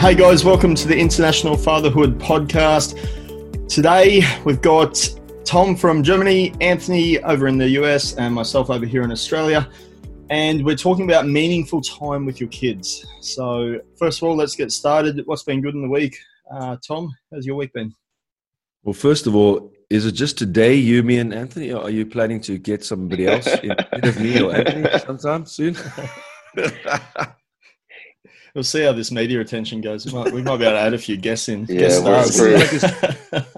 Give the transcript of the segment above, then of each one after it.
Hey guys, welcome to the International Fatherhood Podcast. Today we've got Tom from Germany, Anthony over in the US, and myself over here in Australia. And we're talking about meaningful time with your kids. So, first of all, let's get started. What's been good in the week? Uh, Tom, how's your week been? Well, first of all, is it just today, you, me, and Anthony? Or are you planning to get somebody else instead of me or Anthony sometime soon? we'll see how this media attention goes. We might, we might be able to add a few guests in. Yeah, guest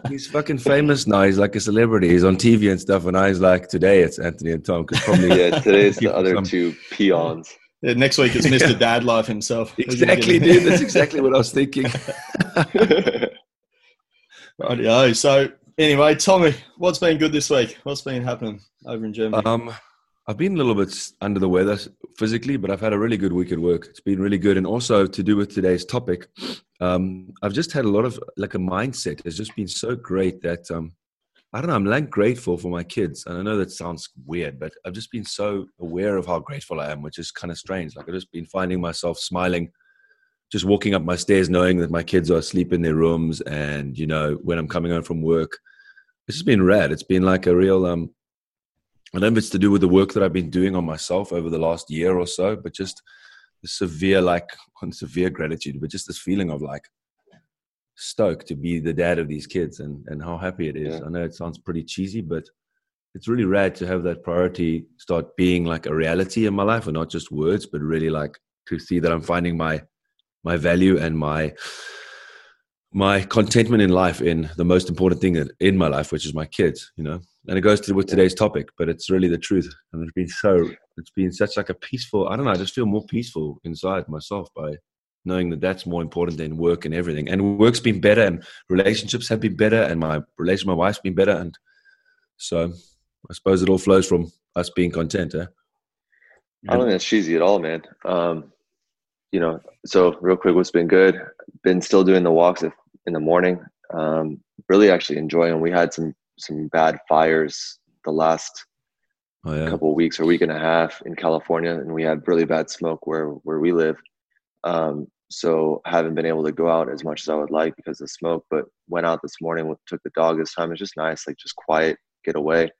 he's fucking famous now. He's like a celebrity. He's on TV and stuff. And I was like, today it's Anthony and Tom. Cause probably yeah, today's the other some... two peons. Yeah, next week it's Mr. Dad Life himself. Exactly, dude. That's exactly what I was thinking. Rightio. So anyway, Tommy, what's been good this week? What's been happening over in Germany? Um, I've been a little bit under the weather physically, but I've had a really good week at work. It's been really good. And also to do with today's topic, um, I've just had a lot of like a mindset. It's just been so great that um, I don't know. I'm like grateful for my kids, and I know that sounds weird, but I've just been so aware of how grateful I am, which is kind of strange. Like I've just been finding myself smiling, just walking up my stairs, knowing that my kids are asleep in their rooms, and you know when I'm coming home from work, it's just been rad. It's been like a real um, I don't know if it's to do with the work that I've been doing on myself over the last year or so, but just the severe, like, on severe gratitude, but just this feeling of like stoked to be the dad of these kids and, and how happy it is. Yeah. I know it sounds pretty cheesy, but it's really rad to have that priority start being like a reality in my life and not just words, but really like to see that I'm finding my, my value and my, my contentment in life in the most important thing in my life, which is my kids, you know. And it goes to with today's topic, but it's really the truth. And it's been so, it's been such like a peaceful. I don't know. I just feel more peaceful inside myself by knowing that that's more important than work and everything. And work's been better, and relationships have been better, and my relation my wife's been better. And so, I suppose it all flows from us being content. Eh? I don't think that's cheesy at all, man. Um, you know, so real quick, what's been good? Been still doing the walks in the morning. Um, really actually enjoying. We had some some bad fires the last oh, yeah. couple of weeks or week and a half in California, and we had really bad smoke where where we live. Um, so haven't been able to go out as much as I would like because of smoke. But went out this morning, took the dog this time. It's just nice, like just quiet, get away.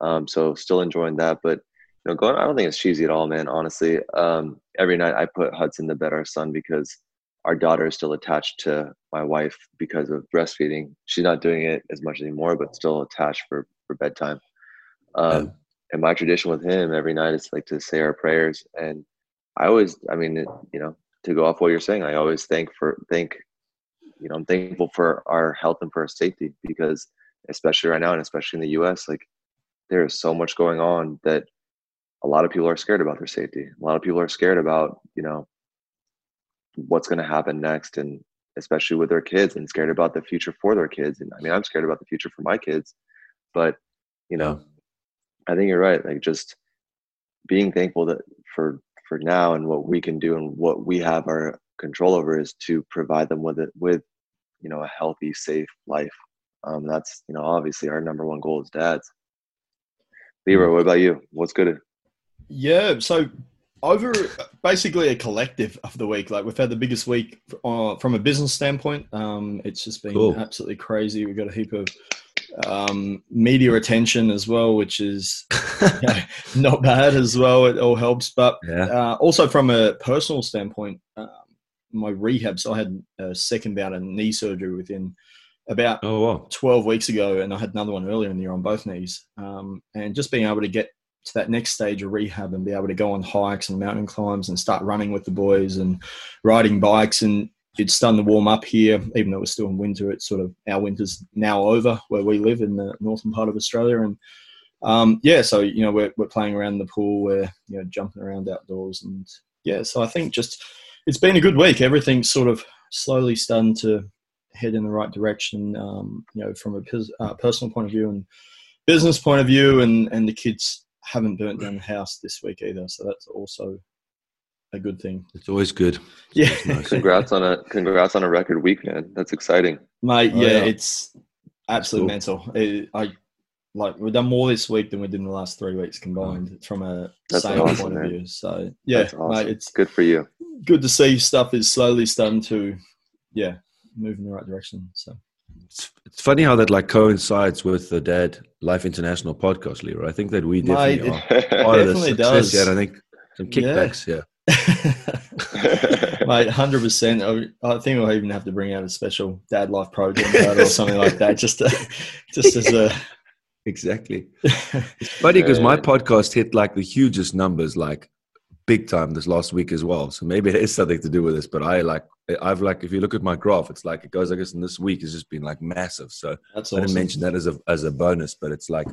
Um, so still enjoying that, but you know, going. I don't think it's cheesy at all, man. Honestly, um, every night I put Hudson to bed, our son, because our daughter is still attached to my wife because of breastfeeding. She's not doing it as much anymore, but still attached for for bedtime. Um, yeah. And my tradition with him every night is like to say our prayers. And I always, I mean, it, you know, to go off what you're saying, I always thank for thank, you know, I'm thankful for our health and for our safety because especially right now and especially in the U.S., like there is so much going on that a lot of people are scared about their safety. A lot of people are scared about, you know, what's going to happen next and especially with their kids and scared about the future for their kids. And i mean i'm scared about the future for my kids but you know i think you're right like just being thankful that for for now and what we can do and what we have our control over is to provide them with it with you know a healthy safe life. Um that's you know obviously our number one goal as dads. Leroy, what about you? What's good? Yeah so over basically a collective of the week. Like we've had the biggest week uh, from a business standpoint. Um, it's just been cool. absolutely crazy. We've got a heap of um, media attention as well, which is you know, not bad as well. It all helps, but yeah. uh, also from a personal standpoint, um, my rehab. So I had a second bout of knee surgery within about oh, wow. 12 weeks ago, and I had another one earlier in the year on both knees. Um, and just being able to get to that next stage of rehab and be able to go on hikes and mountain climbs and start running with the boys and riding bikes. And it's starting to warm up here even though we're still in winter it's sort of our winter's now over where we live in the northern part of australia. And um, yeah so you know we're, we're playing around the pool we're you know jumping around outdoors and yeah so i think just it's been a good week. Everything's sort of slowly starting to head in the right direction um, you know from a uh, personal point of view and business point of view and and the kids haven't burnt down the house this week either, so that's also a good thing. It's always good. Yeah. Nice. congrats on a congrats on a record week, man. That's exciting, mate. Oh, yeah, yeah, it's absolutely cool. mental. It, I like we've done more this week than we did in the last three weeks combined from a That's sales awesome, point man. of view. So yeah, awesome. mate, it's good for you. Good to see stuff is slowly starting to yeah, move in the right direction. So it's, it's funny how that like coincides with the Dad Life International podcast, Leroy. I think that we definitely Mate, are part of the success. Does. I think some kickbacks. Yeah. Mate, hundred percent. I think I'll even have to bring out a special dad life program or something like that, just to, just as a exactly. It's funny because my podcast hit like the hugest numbers, like big time this last week as well. So maybe it is something to do with this. But I like, I've like, if you look at my graph, it's like it goes, I guess, in this week has just been like massive. So That's awesome. I didn't mention that as a as a bonus, but it's like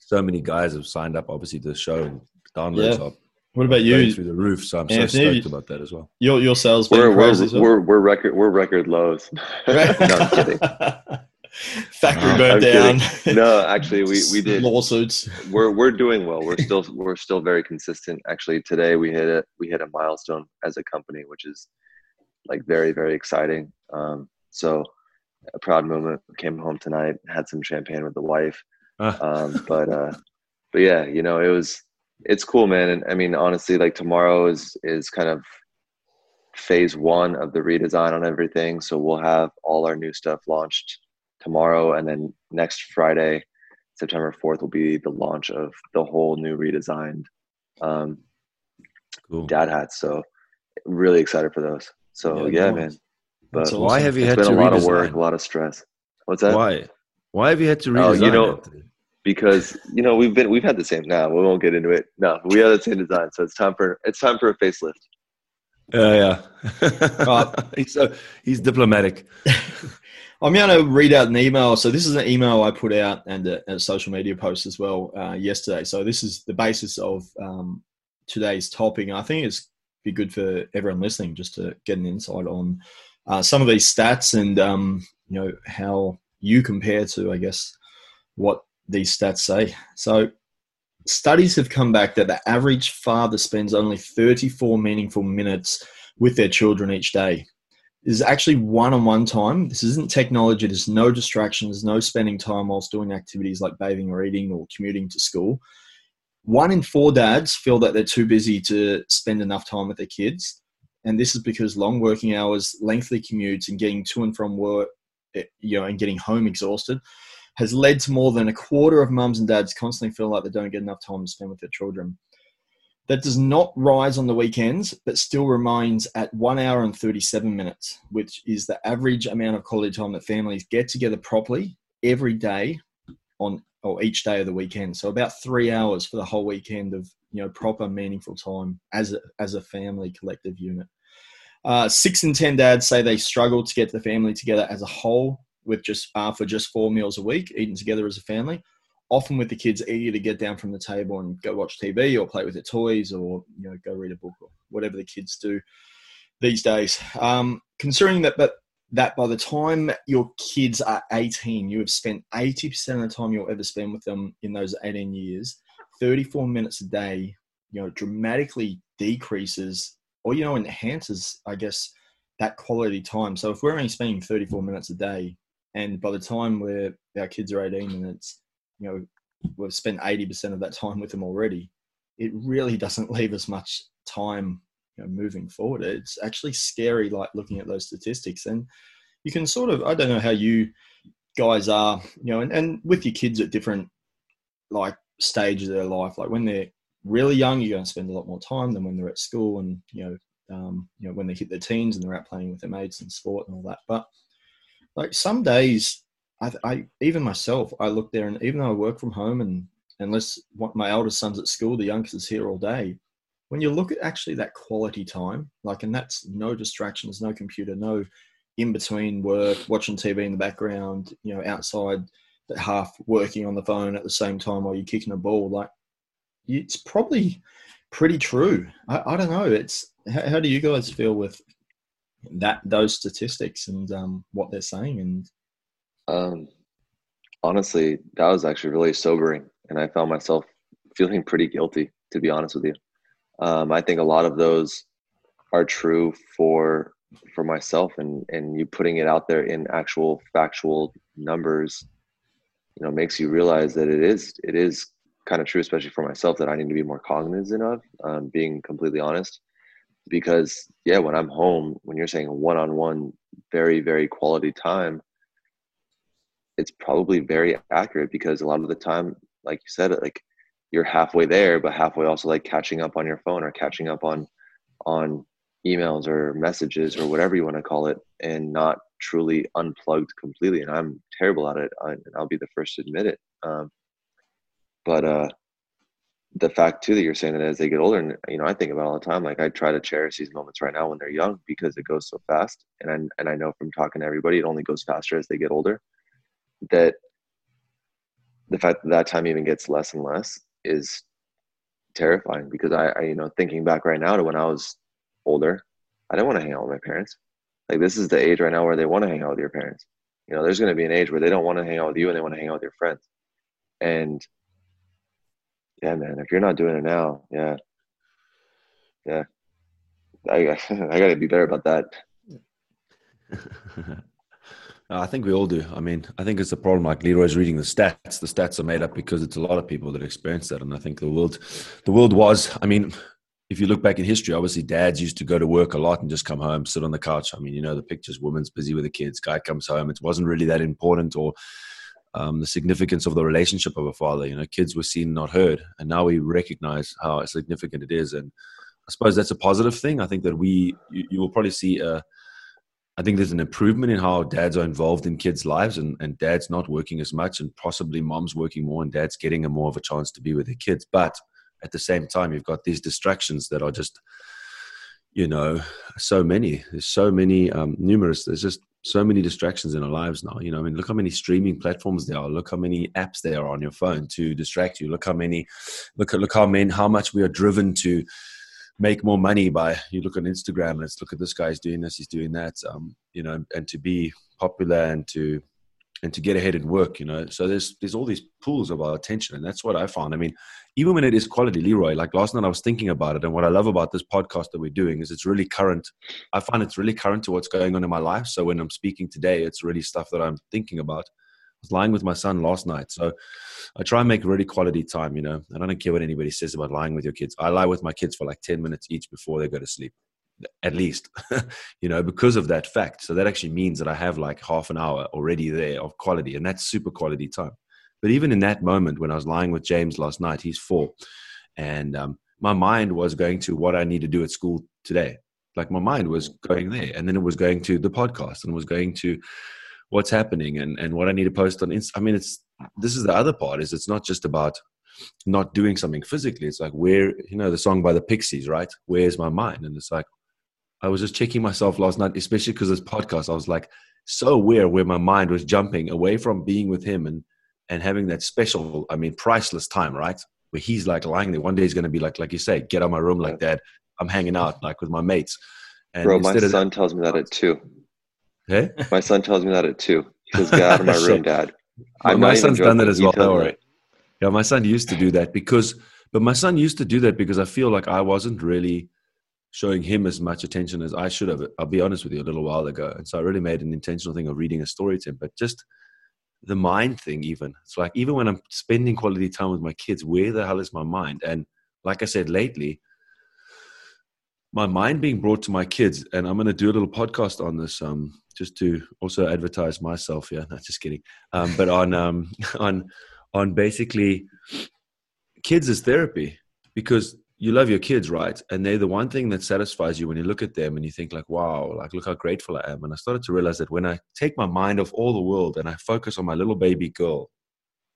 so many guys have signed up, obviously, to the show and downloads yeah. What about you? Through the roof, so I'm Anthony, so stoked about that as well. Your your sales we're we're, well? we're, we're record we're record lows. no, I'm kidding. Factory uh, burned down. No, actually, we, we did lawsuits. We're we're doing well. We're still we're still very consistent. Actually, today we hit a we hit a milestone as a company, which is like very very exciting. Um, so a proud moment. Came home tonight, had some champagne with the wife. Uh. Um, but uh, but yeah, you know, it was it's cool, man. And I mean, honestly, like tomorrow is is kind of phase one of the redesign on everything. So we'll have all our new stuff launched tomorrow, and then next Friday, September fourth, will be the launch of the whole new redesigned um, cool. dad hats. So really excited for those. So yeah, yeah man. But awesome. why have you had been to a lot of work, a lot of stress. What's that? Why? Why have you had to redesign? Oh, you know, because you know we've been we've had the same. Now we won't get into it. No, we have the same design, so it's time for it's time for a facelift. Uh, yeah, he's so he's diplomatic. I'm going to read out an email. So this is an email I put out and a, a social media post as well uh, yesterday. So this is the basis of um, today's topic. And I think it's be good for everyone listening just to get an insight on uh, some of these stats and um, you know how you compare to, I guess, what these stats say. So studies have come back that the average father spends only 34 meaningful minutes with their children each day is actually one-on-one time. This isn't technology. There's no distractions, no spending time whilst doing activities like bathing or eating or commuting to school. One in four dads feel that they're too busy to spend enough time with their kids. And this is because long working hours, lengthy commutes, and getting to and from work, eh, you know, and getting home exhausted has led to more than a quarter of mums and dads constantly feel like they don't get enough time to spend with their children that does not rise on the weekends, but still remains at one hour and 37 minutes, which is the average amount of quality time that families get together properly every day on or each day of the weekend. So about three hours for the whole weekend of you know proper meaningful time as a, as a family collective unit. Uh, six in ten dads say they struggle to get the family together as a whole with just uh, for just four meals a week, eating together as a family often with the kids eager to get down from the table and go watch TV or play with their toys or you know go read a book or whatever the kids do these days. Um, considering that, but that by the time your kids are 18, you have spent 80% of the time you'll ever spend with them in those 18 years. 34 minutes a day, you know, dramatically decreases or you know enhances, I guess, that quality time. So if we're only spending 34 minutes a day, and by the time we're our kids are 18 and it's you know we've spent 80% of that time with them already. It really doesn't leave us much time you know, moving forward. It's actually scary like looking at those statistics. And you can sort of i don't know how you guys are you know and, and with your kids at different like stages of their life like when they're really young you're going to spend a lot more time than when they're at school and you know um, you know when they hit their teens and they're out playing with their mates and sport and all that. But like some days I, I even myself, I look there, and even though I work from home, and unless my eldest son's at school, the youngest is here all day. When you look at actually that quality time, like, and that's no distractions, no computer, no in between work, watching TV in the background, you know, outside, half working on the phone at the same time while you're kicking a ball. Like, it's probably pretty true. I, I don't know. It's how, how, do you guys feel with that those statistics and um, what they're saying and um, honestly, that was actually really sobering, and I found myself feeling pretty guilty, to be honest with you. Um, I think a lot of those are true for for myself, and and you putting it out there in actual factual numbers, you know, makes you realize that it is it is kind of true, especially for myself, that I need to be more cognizant of. Um, being completely honest, because yeah, when I'm home, when you're saying one on one very very quality time it's probably very accurate because a lot of the time like you said like you're halfway there but halfway also like catching up on your phone or catching up on on emails or messages or whatever you want to call it and not truly unplugged completely and i'm terrible at it and i'll be the first to admit it um, but uh the fact too that you're saying that as they get older and you know i think about all the time like i try to cherish these moments right now when they're young because it goes so fast and I, and I know from talking to everybody it only goes faster as they get older that the fact that that time even gets less and less is terrifying because I, I you know thinking back right now to when i was older i didn't want to hang out with my parents. Like this is the age right now where they want to hang out with your parents. You know there's going to be an age where they don't want to hang out with you and they want to hang out with your friends. And yeah, man, if you're not doing it now, yeah, yeah, I I got to be better about that. I think we all do. I mean, I think it's a problem. Like Leroy's reading the stats. The stats are made up because it's a lot of people that experience that, and I think the world, the world was. I mean, if you look back in history, obviously dads used to go to work a lot and just come home, sit on the couch. I mean, you know the pictures. Woman's busy with the kids. Guy comes home. It wasn't really that important, or um, the significance of the relationship of a father. You know, kids were seen, not heard, and now we recognize how significant it is. And I suppose that's a positive thing. I think that we, you, you will probably see a, I think there's an improvement in how dads are involved in kids' lives, and, and dads not working as much, and possibly moms working more, and dads getting a more of a chance to be with their kids. But at the same time, you've got these distractions that are just, you know, so many. There's so many, um, numerous. There's just so many distractions in our lives now. You know, I mean, look how many streaming platforms there are. Look how many apps there are on your phone to distract you. Look how many, look at look how many, how much we are driven to make more money by. You look on Instagram, let's look at this guy's doing this, he's doing that. Um, you know, and to be popular and to and to get ahead and work. You know, so there's there's all these pools of our attention, and that's what I found. I mean, even when it is quality, Leroy, like last night I was thinking about it. And what I love about this podcast that we're doing is it's really current. I find it's really current to what's going on in my life. So when I'm speaking today, it's really stuff that I'm thinking about. Was lying with my son last night. So I try and make really quality time, you know. I don't care what anybody says about lying with your kids. I lie with my kids for like 10 minutes each before they go to sleep, at least, you know, because of that fact. So that actually means that I have like half an hour already there of quality. And that's super quality time. But even in that moment, when I was lying with James last night, he's four, and um, my mind was going to what I need to do at school today. Like my mind was going there, and then it was going to the podcast, and was going to what's happening and and what I need to post on. Inst- I mean, it's this is the other part. Is it's not just about not doing something physically. It's like where you know the song by the Pixies, right? Where's my mind? And it's like I was just checking myself last night, especially because this podcast. I was like so aware where my mind was jumping away from being with him and and having that special, I mean, priceless time, right? Where he's like lying there. One day he's going to be like, like you say, get out my room like that. I'm hanging out like with my mates. And Bro, my son that, tells me that at two. Hey? My son tells me that at two. He says, get out of my room, dad. I'm my son's done that as well. Don't worry. Yeah, my son used to do that because, but my son used to do that because I feel like I wasn't really showing him as much attention as I should have. I'll be honest with you, a little while ago, and so I really made an intentional thing of reading a story to him. But just the mind thing even it's like even when i'm spending quality time with my kids where the hell is my mind and like i said lately my mind being brought to my kids and i'm going to do a little podcast on this um just to also advertise myself yeah not just kidding um but on um on on basically kids as therapy because you love your kids, right? And they're the one thing that satisfies you when you look at them and you think like, wow, like look how grateful I am. And I started to realize that when I take my mind off all the world and I focus on my little baby girl,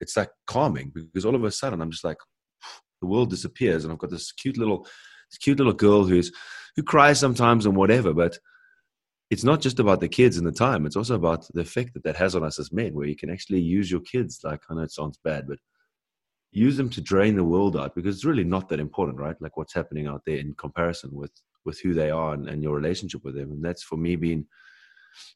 it's like calming because all of a sudden I'm just like, the world disappears and I've got this cute little, this cute little girl who's who cries sometimes and whatever, but it's not just about the kids and the time. It's also about the effect that that has on us as men, where you can actually use your kids. Like I know it sounds bad, but use them to drain the world out because it's really not that important, right? Like what's happening out there in comparison with with who they are and, and your relationship with them. And that's for me been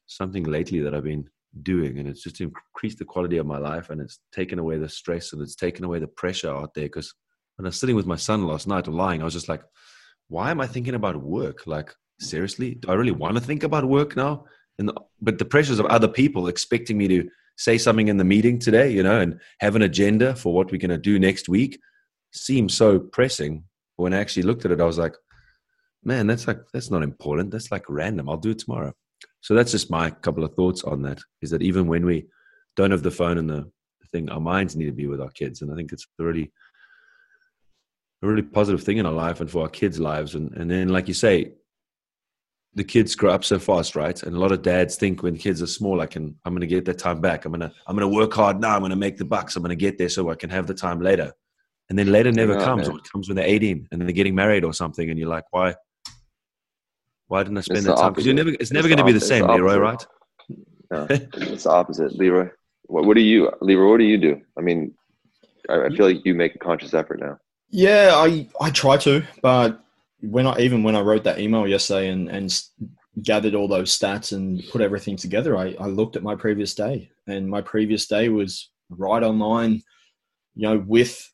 something lately that I've been doing and it's just increased the quality of my life and it's taken away the stress and it's taken away the pressure out there because when I was sitting with my son last night lying, I was just like, why am I thinking about work? Like, seriously, do I really want to think about work now? And but the pressures of other people expecting me to say something in the meeting today, you know, and have an agenda for what we're going to do next week seems so pressing. When I actually looked at it, I was like, man, that's like, that's not important. That's like random. I'll do it tomorrow. So that's just my couple of thoughts on that. Is that even when we don't have the phone and the thing, our minds need to be with our kids, and I think it's really a really positive thing in our life and for our kids' lives. And and then, like you say, the kids grow up so fast, right? And a lot of dads think when kids are small, I can, I'm going to get that time back. I'm going to, I'm going to work hard now. I'm going to make the bucks. I'm going to get there so I can have the time later. And then later never yeah, comes. Or it comes when they're 18 and they're getting married or something. And you're like, why? Why didn't I spend that time? Because you're never, it's never going to be the same, the Leroy, right? No, it's the opposite. Leroy, what, what do you, Leroy, what do you do? I mean, I, I feel like you make a conscious effort now. Yeah, I, I try to, but when I even when I wrote that email yesterday and and gathered all those stats and put everything together, I, I looked at my previous day, and my previous day was right on line, you know, with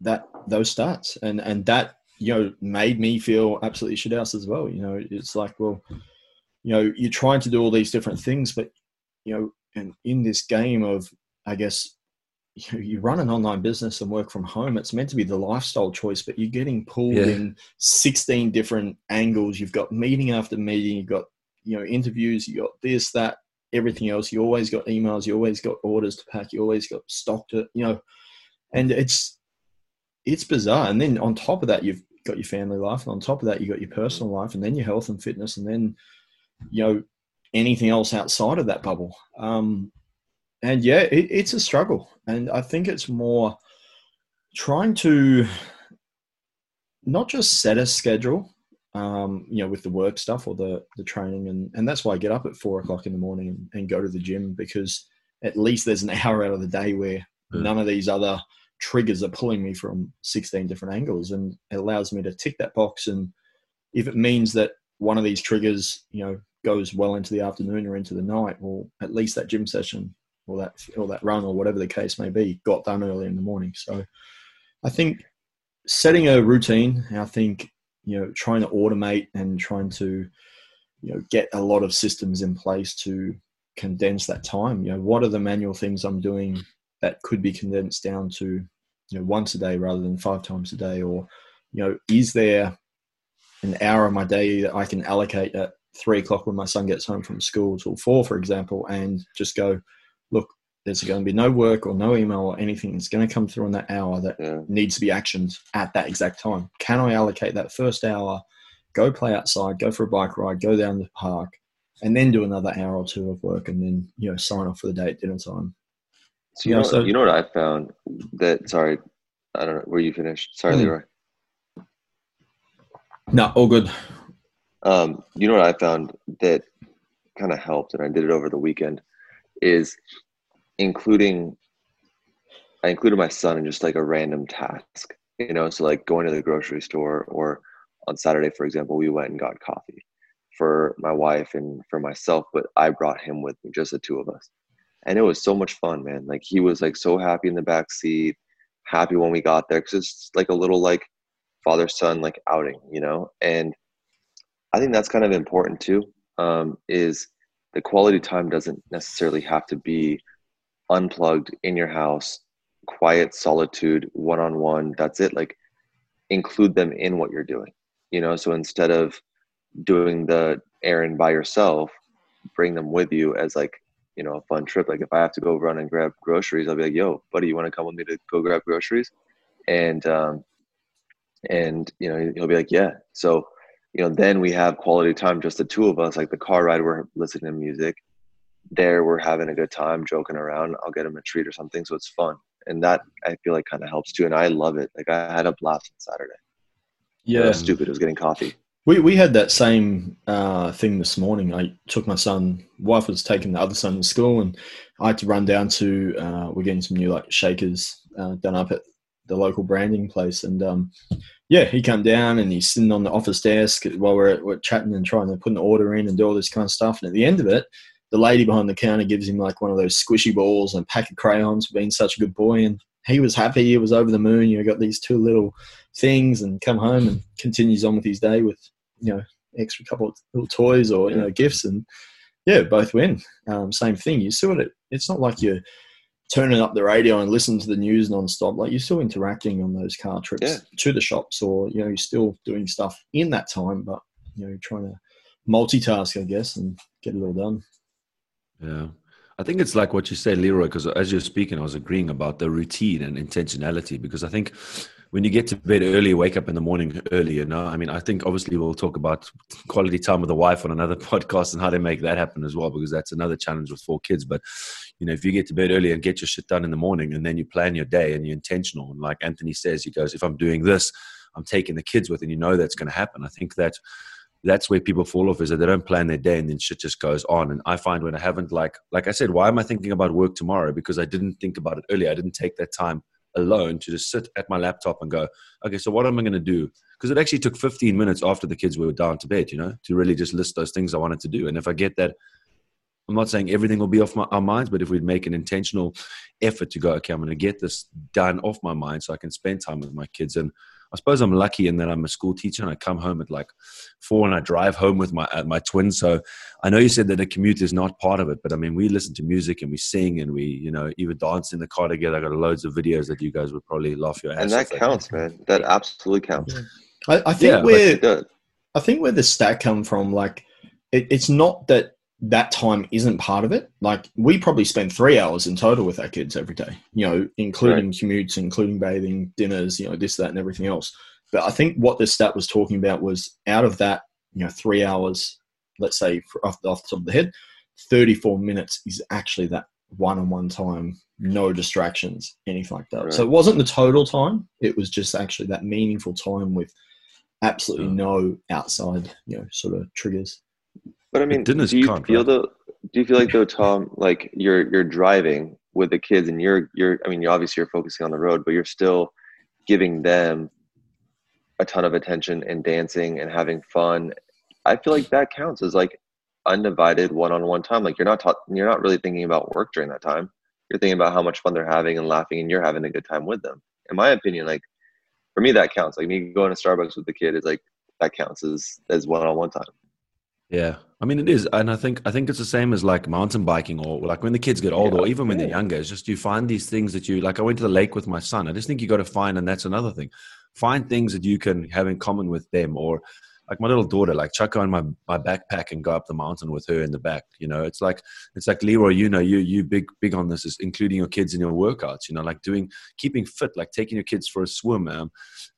that those stats, and and that you know made me feel absolutely shit house as well. You know, it's like, well, you know, you're trying to do all these different things, but you know, and in this game of, I guess, you run an online business and work from home it's meant to be the lifestyle choice but you're getting pulled yeah. in 16 different angles. You've got meeting after meeting you've got you know interviews you got this that everything else. You always got emails you always got orders to pack you always got stock to you know and it's it's bizarre. And then on top of that you've got your family life and on top of that you've got your personal life and then your health and fitness and then you know anything else outside of that bubble. Um and yeah, it, it's a struggle, and I think it's more trying to not just set a schedule, um, you know, with the work stuff or the the training, and and that's why I get up at four o'clock in the morning and, and go to the gym because at least there's an hour out of the day where mm. none of these other triggers are pulling me from 16 different angles. And it allows me to tick that box. And if it means that one of these triggers you know goes well into the afternoon or into the night well at least that gym session or that or that run or whatever the case may be got done early in the morning. So I think setting a routine, I think you know trying to automate and trying to you know get a lot of systems in place to condense that time. You know, what are the manual things I'm doing that could be condensed down to you know once a day rather than five times a day, or you know, is there an hour of my day that I can allocate at three o'clock when my son gets home from school till four, for example, and just go, there's going to be no work or no email or anything that's going to come through in that hour that yeah. needs to be actioned at that exact time. Can I allocate that first hour, go play outside, go for a bike ride, go down the park, and then do another hour or two of work and then, you know, sign off for the day at dinner time? So, you, know, so, you know what I found that, sorry, I don't know, where you finished? Sorry, mm. Leroy. No, all good. Um, you know what I found that kind of helped, and I did it over the weekend is including I included my son in just like a random task, you know, so like going to the grocery store or on Saturday, for example, we went and got coffee for my wife and for myself, but I brought him with me, just the two of us. And it was so much fun, man. Like he was like so happy in the back seat, happy when we got there because it's like a little like father son like outing, you know. And I think that's kind of important too. Um, is the quality time doesn't necessarily have to be unplugged in your house quiet solitude one-on-one that's it like include them in what you're doing you know so instead of doing the errand by yourself bring them with you as like you know a fun trip like if i have to go run and grab groceries i'll be like yo buddy you want to come with me to go grab groceries and um and you know he'll be like yeah so you know, then we have quality time, just the two of us. Like the car ride, we're listening to music. There, we're having a good time, joking around. I'll get him a treat or something, so it's fun, and that I feel like kind of helps too. And I love it. Like I had a blast on Saturday. Yeah, it stupid. It was getting coffee. We we had that same uh, thing this morning. I took my son. Wife was taking the other son to school, and I had to run down to. Uh, we're getting some new like shakers uh, done up at the local branding place, and um, yeah, he come down and he's sitting on the office desk while we're, we're chatting and trying to put an order in and do all this kind of stuff. And at the end of it, the lady behind the counter gives him like one of those squishy balls and a pack of crayons for being such a good boy. And he was happy. He was over the moon. You know, got these two little things and come home and continues on with his day with, you know, extra couple of little toys or, you know, gifts. And yeah, both win. Um, same thing. You see what it, it's not like you're, turning up the radio and listening to the news nonstop, like you're still interacting on those car trips yeah. to the shops, or you know, you're still doing stuff in that time, but you know, you're trying to multitask, I guess, and get it all done. Yeah. I think it's like what you say, Leroy, because as you're speaking, I was agreeing about the routine and intentionality. Because I think when you get to bed early, wake up in the morning early, you know, I mean, I think obviously we'll talk about quality time with the wife on another podcast and how to make that happen as well, because that's another challenge with four kids. But, you know, if you get to bed early and get your shit done in the morning and then you plan your day and you're intentional, and like Anthony says, he goes, if I'm doing this, I'm taking the kids with, and you know that's going to happen. I think that that's where people fall off is that they don't plan their day and then shit just goes on. And I find when I haven't like like I said, why am I thinking about work tomorrow? Because I didn't think about it earlier. I didn't take that time alone to just sit at my laptop and go, okay, so what am I going to do? Because it actually took 15 minutes after the kids were down to bed, you know, to really just list those things I wanted to do. And if I get that, I'm not saying everything will be off my, our minds, but if we'd make an intentional effort to go, okay, I'm going to get this done off my mind so I can spend time with my kids. And I suppose I'm lucky in that I'm a school teacher and I come home at like four and I drive home with my uh, my twins. So I know you said that a commute is not part of it, but I mean we listen to music and we sing and we you know even dance in the car together. I got loads of videos that you guys would probably laugh your ass. At. And that counts, man. That absolutely counts. I, I think yeah, where I think where the stat come from, like it, it's not that that time isn't part of it. Like we probably spend three hours in total with our kids every day, you know, including right. commutes, including bathing, dinners, you know, this, that, and everything else. But I think what this stat was talking about was out of that, you know, three hours, let's say off, off the top of the head, 34 minutes is actually that one-on-one time, no distractions, anything like that. Right. So it wasn't the total time; it was just actually that meaningful time with absolutely hmm. no outside, you know, sort of triggers. But I mean, do you feel though? Do you feel like though, Tom, like you're you're driving with the kids, and you're you're. I mean, you obviously you're focusing on the road, but you're still giving them a ton of attention and dancing and having fun. I feel like that counts as like undivided one-on-one time. Like you're not taught, you're not really thinking about work during that time. You're thinking about how much fun they're having and laughing, and you're having a good time with them. In my opinion, like for me, that counts. Like me going to Starbucks with the kid is like that counts as as one-on-one time. Yeah, I mean it is, and I think I think it's the same as like mountain biking or like when the kids get older, yeah, or even when they're younger. It's just you find these things that you like. I went to the lake with my son. I just think you got to find, and that's another thing. Find things that you can have in common with them, or like my little daughter, like chuck her on my, my backpack and go up the mountain with her in the back. You know, it's like it's like Leroy. You know, you you big big on this is including your kids in your workouts. You know, like doing keeping fit, like taking your kids for a swim. Um,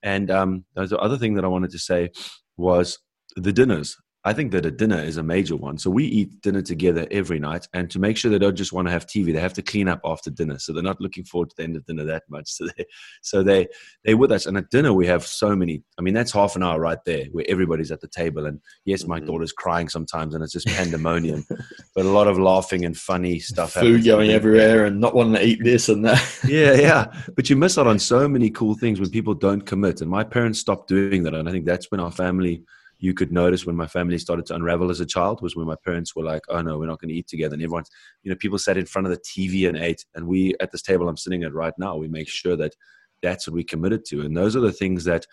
and um, the other thing that I wanted to say was the dinners. I think that a dinner is a major one. So we eat dinner together every night, and to make sure they don't just want to have TV, they have to clean up after dinner. So they're not looking forward to the end of dinner that much. So they, so they, they're with us. And at dinner we have so many. I mean, that's half an hour right there where everybody's at the table. And yes, my mm-hmm. daughter's crying sometimes, and it's just pandemonium, but a lot of laughing and funny stuff. Food going everywhere, and not wanting to eat this and that. yeah, yeah. But you miss out on so many cool things when people don't commit. And my parents stopped doing that, and I think that's when our family you could notice when my family started to unravel as a child was when my parents were like, "Oh no, we're not going to eat together." And everyone's, you know, people sat in front of the TV and ate, and we at this table I'm sitting at right now, we make sure that that's what we committed to, and those are the things that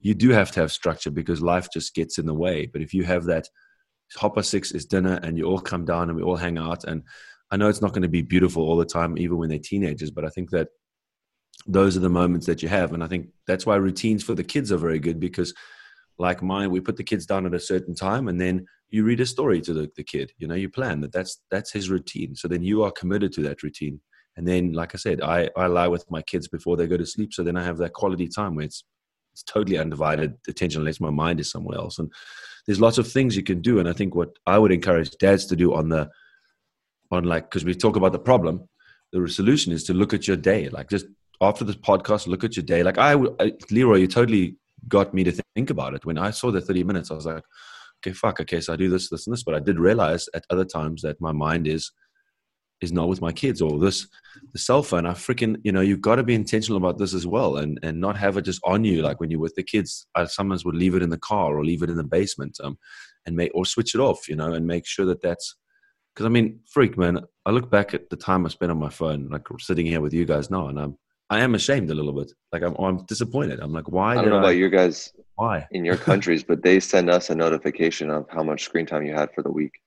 you do have to have structure because life just gets in the way. But if you have that, hopper six is dinner, and you all come down and we all hang out, and I know it's not going to be beautiful all the time, even when they're teenagers, but I think that those are the moments that you have, and I think that's why routines for the kids are very good because like mine we put the kids down at a certain time and then you read a story to the, the kid you know you plan that that's that's his routine. So then you are committed to that routine. And then like i said i i lie with my kids before they go to sleep. So then i have that quality time where it's it's totally undivided attention unless my mind is somewhere else. And there's lots of things you can do. And i think what i would encourage dads to do on the on like because we talk about the problem the solution is to look at your day. Like just after this podcast look at your day. Like i, I leroy you totally got me to think about it. When I saw the 30 minutes, I was like, okay, fuck, okay, so I do this, this, and this. But I did realize at other times that my mind is is not with my kids or this the cell phone. I freaking, you know, you've got to be intentional about this as well and and not have it just on you. Like when you're with the kids, I sometimes would leave it in the car or leave it in the basement, um, and make or switch it off, you know, and make sure that that's because I mean, freak man. I look back at the time I spent on my phone, like sitting here with you guys now, and I'm I am ashamed a little bit. Like I'm, I'm disappointed. I'm like, why? I don't know I, about you guys. Why in your countries, but they send us a notification of how much screen time you had for the week.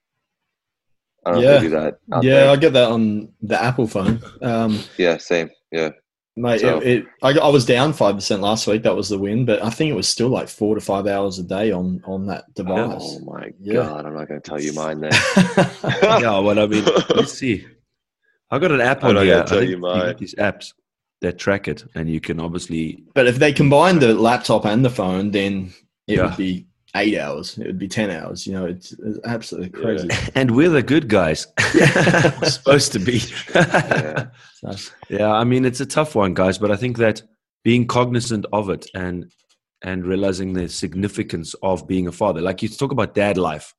I don't yeah. do that. Yeah, there. I get that on the Apple phone. Um, yeah, same. Yeah. Mate, so, it, it, I, I, was down five percent last week. That was the win, but I think it was still like four to five hours a day on on that device. Oh my yeah. god! I'm not going to tell you mine then. yeah, well, I mean, let's see. I got an app on here. I'm here. Tell you mine. These apps that track it, and you can obviously. But if they combine the laptop and the phone, then it yeah. would be eight hours. It would be ten hours. You know, it's, it's absolutely crazy. Yeah. And we're the good guys. supposed to be. yeah. yeah, I mean, it's a tough one, guys. But I think that being cognizant of it and and realizing the significance of being a father, like you talk about dad life.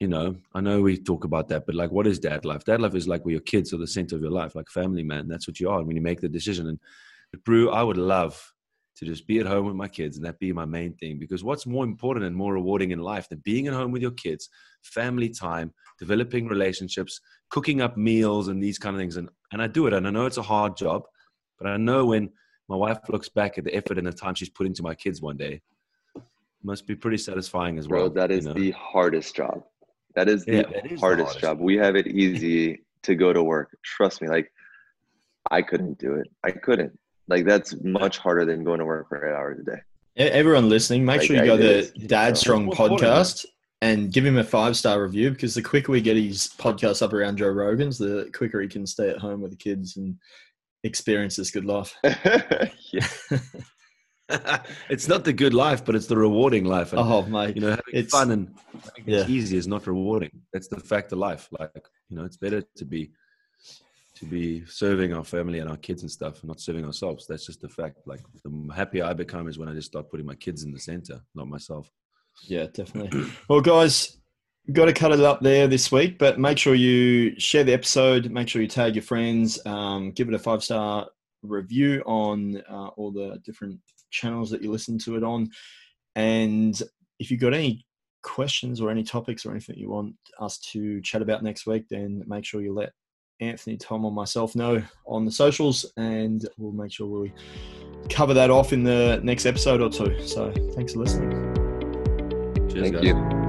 You know, I know we talk about that, but like, what is dad life? Dad life is like where your kids are the center of your life, like family man. That's what you are when you make the decision. And Brew, I would love to just be at home with my kids and that be my main thing because what's more important and more rewarding in life than being at home with your kids family time developing relationships cooking up meals and these kind of things and, and i do it and i know it's a hard job but i know when my wife looks back at the effort and the time she's put into my kids one day must be pretty satisfying as well Bro, that is you know? the hardest job that is the yeah, hardest, hardest. job. We have it easy to go to work. Trust me like i couldn't do it. I couldn't. Like that's much harder than going to work for eight hours a day. Everyone listening, make like, sure you go to Dad Strong podcast and give him a five star review because the quicker we get his podcast up around Joe Rogan's, the quicker he can stay at home with the kids and experience this good life. yeah. it's not the good life, but it's the rewarding life. And, oh, mate, you know, having it's fun and yeah. it's easy is not rewarding. That's the fact of life. Like, you know, it's better to be to be serving our family and our kids and stuff, not serving ourselves. That's just the fact. Like the happier I become is when I just start putting my kids in the center, not myself. Yeah, definitely. well, guys, got to cut it up there this week, but make sure you share the episode. Make sure you tag your friends. Um, give it a five star review on uh, all the different channels that you listen to it on. And if you've got any questions or any topics or anything you want us to chat about next week, then make sure you let Anthony, Tom, or myself know on the socials, and we'll make sure we cover that off in the next episode or two. So thanks for listening. Cheers, Thank guys. you.